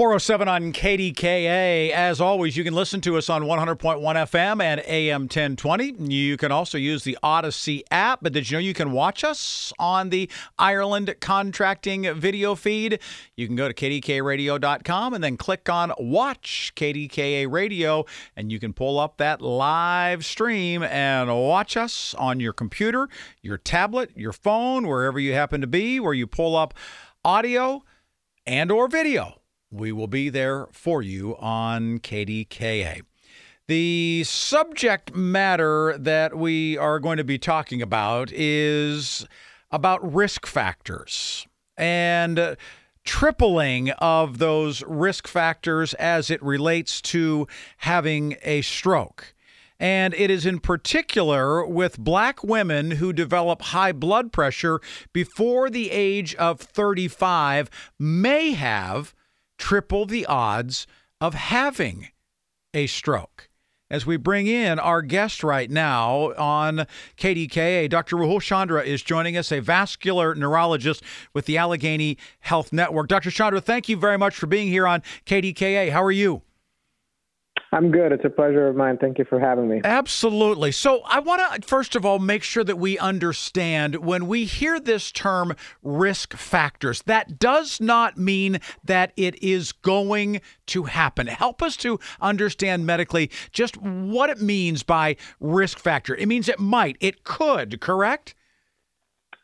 407 on KDKA. As always, you can listen to us on 100.1 FM and AM 1020. You can also use the Audacy app. But did you know you can watch us on the Ireland contracting video feed? You can go to kdkaradio.com and then click on Watch KDKA Radio, and you can pull up that live stream and watch us on your computer, your tablet, your phone, wherever you happen to be, where you pull up audio and or video we will be there for you on KDKA. The subject matter that we are going to be talking about is about risk factors and tripling of those risk factors as it relates to having a stroke. And it is in particular with black women who develop high blood pressure before the age of 35 may have triple the odds of having a stroke. As we bring in our guest right now on KDKA, Dr. Rahul Chandra is joining us, a vascular neurologist with the Allegheny Health Network. Dr. Chandra, thank you very much for being here on KDKA. How are you? I'm good. It's a pleasure of mine. Thank you for having me. Absolutely. So, I want to first of all make sure that we understand when we hear this term risk factors, that does not mean that it is going to happen. Help us to understand medically just what it means by risk factor. It means it might, it could, correct?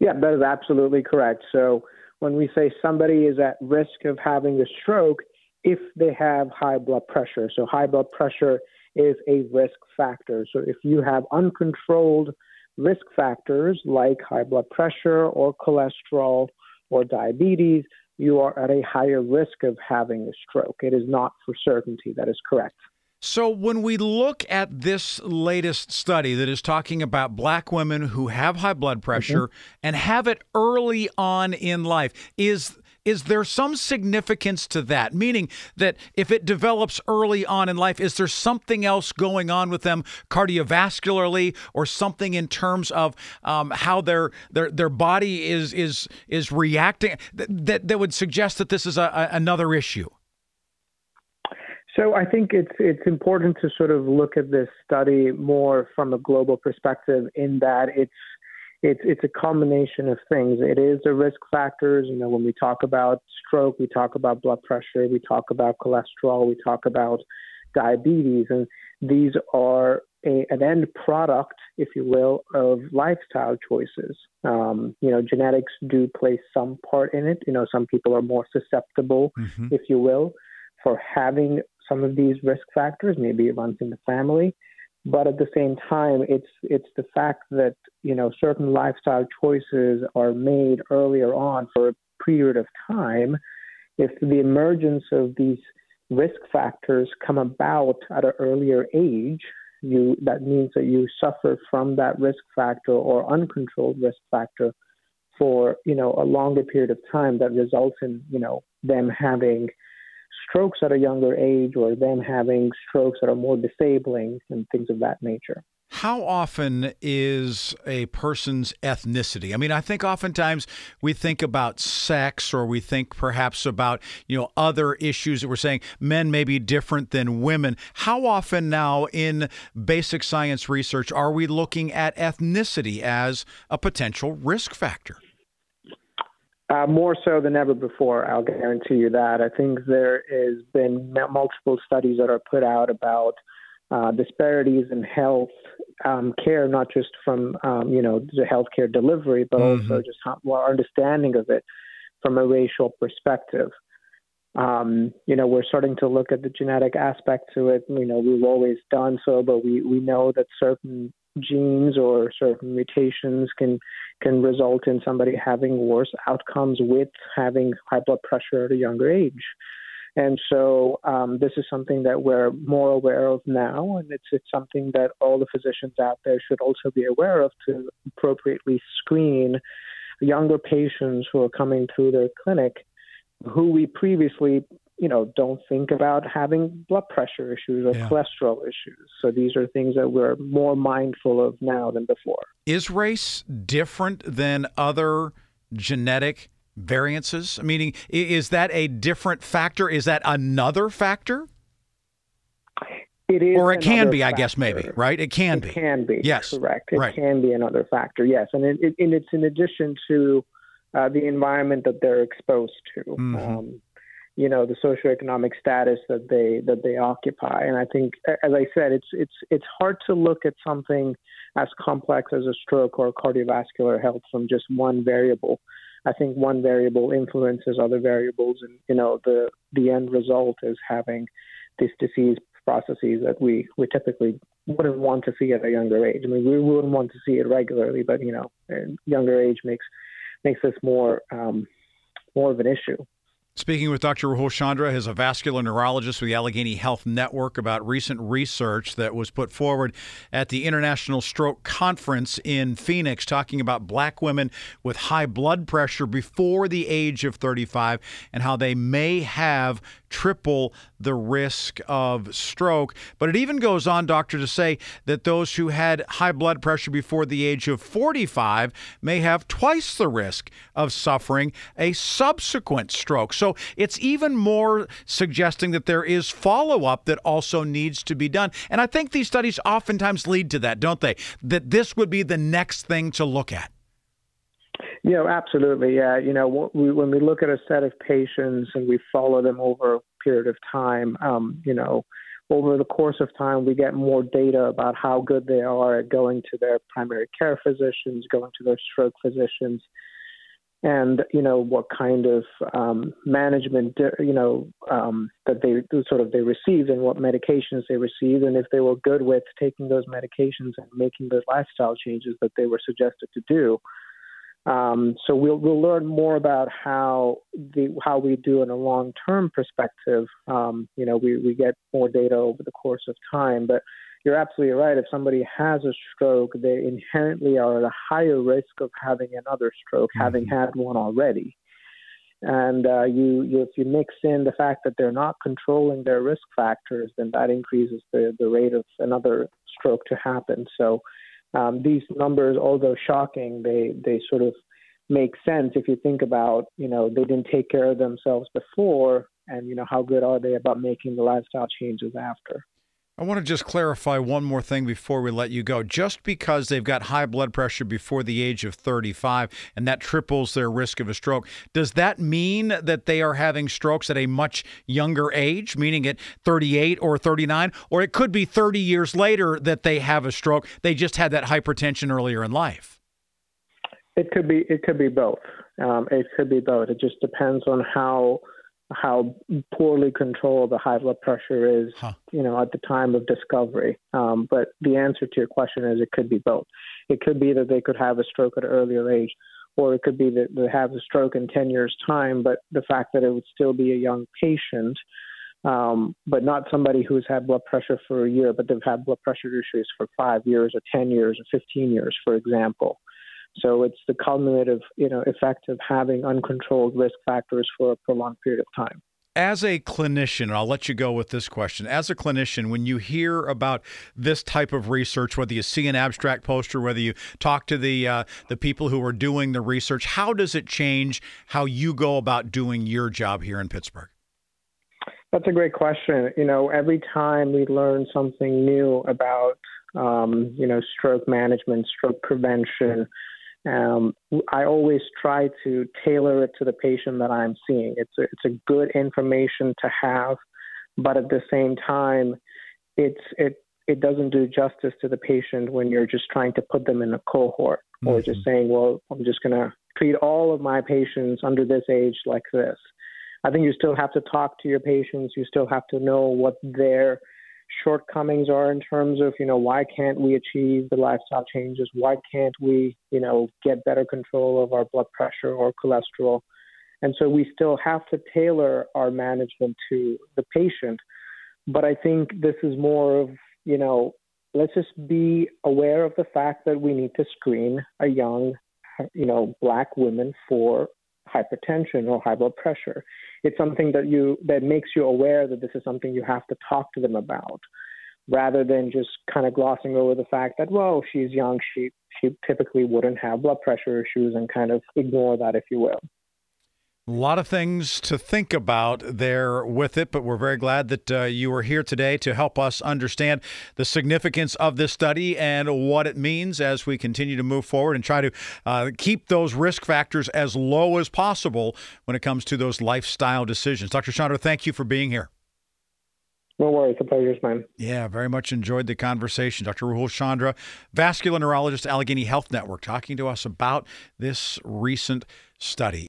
Yeah, that is absolutely correct. So, when we say somebody is at risk of having a stroke, if they have high blood pressure. So, high blood pressure is a risk factor. So, if you have uncontrolled risk factors like high blood pressure or cholesterol or diabetes, you are at a higher risk of having a stroke. It is not for certainty. That is correct. So, when we look at this latest study that is talking about black women who have high blood pressure mm-hmm. and have it early on in life, is is there some significance to that? Meaning that if it develops early on in life, is there something else going on with them cardiovascularly or something in terms of um, how their their their body is is is reacting that that would suggest that this is a, a, another issue? So I think it's it's important to sort of look at this study more from a global perspective in that it's it's it's a combination of things. It is the risk factors. You know, when we talk about stroke, we talk about blood pressure, we talk about cholesterol, we talk about diabetes, and these are a, an end product, if you will, of lifestyle choices. Um, you know, genetics do play some part in it. You know, some people are more susceptible, mm-hmm. if you will, for having some of these risk factors. Maybe it runs in the family but at the same time it's it's the fact that you know certain lifestyle choices are made earlier on for a period of time. If the emergence of these risk factors come about at an earlier age you that means that you suffer from that risk factor or uncontrolled risk factor for you know a longer period of time that results in you know them having strokes at a younger age or them having strokes that are more disabling and things of that nature. How often is a person's ethnicity? I mean, I think oftentimes we think about sex or we think perhaps about, you know, other issues that we're saying men may be different than women. How often now in basic science research are we looking at ethnicity as a potential risk factor? Uh, more so than ever before, I'll guarantee you that. I think there has been multiple studies that are put out about uh, disparities in health um, care, not just from um, you know the healthcare delivery, but mm-hmm. also just how, our understanding of it from a racial perspective. Um, you know, we're starting to look at the genetic aspect to it. You know, we've always done so, but we, we know that certain genes or certain mutations can can result in somebody having worse outcomes with having high blood pressure at a younger age. And so um, this is something that we're more aware of now, and it's it's something that all the physicians out there should also be aware of to appropriately screen younger patients who are coming through their clinic who we previously you know don't think about having blood pressure issues or yeah. cholesterol issues. So these are things that we're more mindful of now than before. Is race different than other genetic variances? Meaning is that a different factor? Is that another factor? It is or it can be factor. i guess maybe right? It can it be. can be yes. correct. It right. can be another factor yes. And, it, it, and it's in addition to uh, the environment that they're exposed to, mm-hmm. um, you know, the socioeconomic status that they that they occupy. And I think, as I said, it's it's it's hard to look at something as complex as a stroke or cardiovascular health from just one variable. I think one variable influences other variables, and you know, the the end result is having these disease processes that we we typically wouldn't want to see at a younger age. I mean, we wouldn't want to see it regularly, but you know, younger age makes makes this more um, more of an issue. Speaking with Dr. Rahul Chandra, who's a vascular neurologist with the Allegheny Health Network, about recent research that was put forward at the International Stroke Conference in Phoenix, talking about black women with high blood pressure before the age of 35 and how they may have triple the risk of stroke. But it even goes on, doctor, to say that those who had high blood pressure before the age of 45 may have twice the risk of suffering a subsequent stroke. So it's even more suggesting that there is follow up that also needs to be done. And I think these studies oftentimes lead to that, don't they? That this would be the next thing to look at. You know, absolutely. Yeah. You know, when we look at a set of patients and we follow them over a period of time, um, you know, over the course of time, we get more data about how good they are at going to their primary care physicians, going to their stroke physicians, and you know what kind of um, management you know um, that they sort of they received and what medications they received, and if they were good with taking those medications and making those lifestyle changes that they were suggested to do. Um, so we'll we'll learn more about how the how we do in a long term perspective. Um, you know, we we get more data over the course of time, but you're absolutely right. If somebody has a stroke, they inherently are at a higher risk of having another stroke, mm-hmm. having had one already. And uh, you, you, if you mix in the fact that they're not controlling their risk factors, then that increases the, the rate of another stroke to happen. So um, these numbers, although shocking, they they sort of make sense if you think about you know they didn't take care of themselves before, and you know how good are they about making the lifestyle changes after. I want to just clarify one more thing before we let you go. Just because they've got high blood pressure before the age of 35 and that triples their risk of a stroke, does that mean that they are having strokes at a much younger age, meaning at 38 or 39? Or it could be 30 years later that they have a stroke. They just had that hypertension earlier in life. It could be. It could be both. Um, it could be both. It just depends on how how poorly controlled the high blood pressure is, huh. you know, at the time of discovery. Um, but the answer to your question is it could be both. It could be that they could have a stroke at an earlier age, or it could be that they have a stroke in 10 years' time, but the fact that it would still be a young patient, um, but not somebody who's had blood pressure for a year, but they've had blood pressure issues for five years or 10 years or 15 years, for example. So it's the cumulative, you know, effect of having uncontrolled risk factors for a prolonged period of time. As a clinician, I'll let you go with this question. As a clinician, when you hear about this type of research, whether you see an abstract poster, whether you talk to the uh, the people who are doing the research, how does it change how you go about doing your job here in Pittsburgh? That's a great question. You know, every time we learn something new about, um, you know, stroke management, stroke prevention, Um, I always try to tailor it to the patient that I'm seeing. It's a, it's a good information to have, but at the same time, it's it it doesn't do justice to the patient when you're just trying to put them in a cohort mm-hmm. or just saying, well, I'm just going to treat all of my patients under this age like this. I think you still have to talk to your patients. You still have to know what their shortcomings are in terms of, you know, why can't we achieve the lifestyle changes? Why can't we, you know, get better control of our blood pressure or cholesterol? And so we still have to tailor our management to the patient. But I think this is more of, you know, let's just be aware of the fact that we need to screen a young, you know, black women for hypertension or high blood pressure. It's something that you that makes you aware that this is something you have to talk to them about, rather than just kind of glossing over the fact that well she's young she she typically wouldn't have blood pressure issues and kind of ignore that if you will. A lot of things to think about there with it, but we're very glad that uh, you are here today to help us understand the significance of this study and what it means as we continue to move forward and try to uh, keep those risk factors as low as possible when it comes to those lifestyle decisions. Dr. Chandra, thank you for being here. No worries. The pleasure's mine. Yeah, very much enjoyed the conversation. Dr. Rahul Chandra, vascular neurologist, Allegheny Health Network, talking to us about this recent study.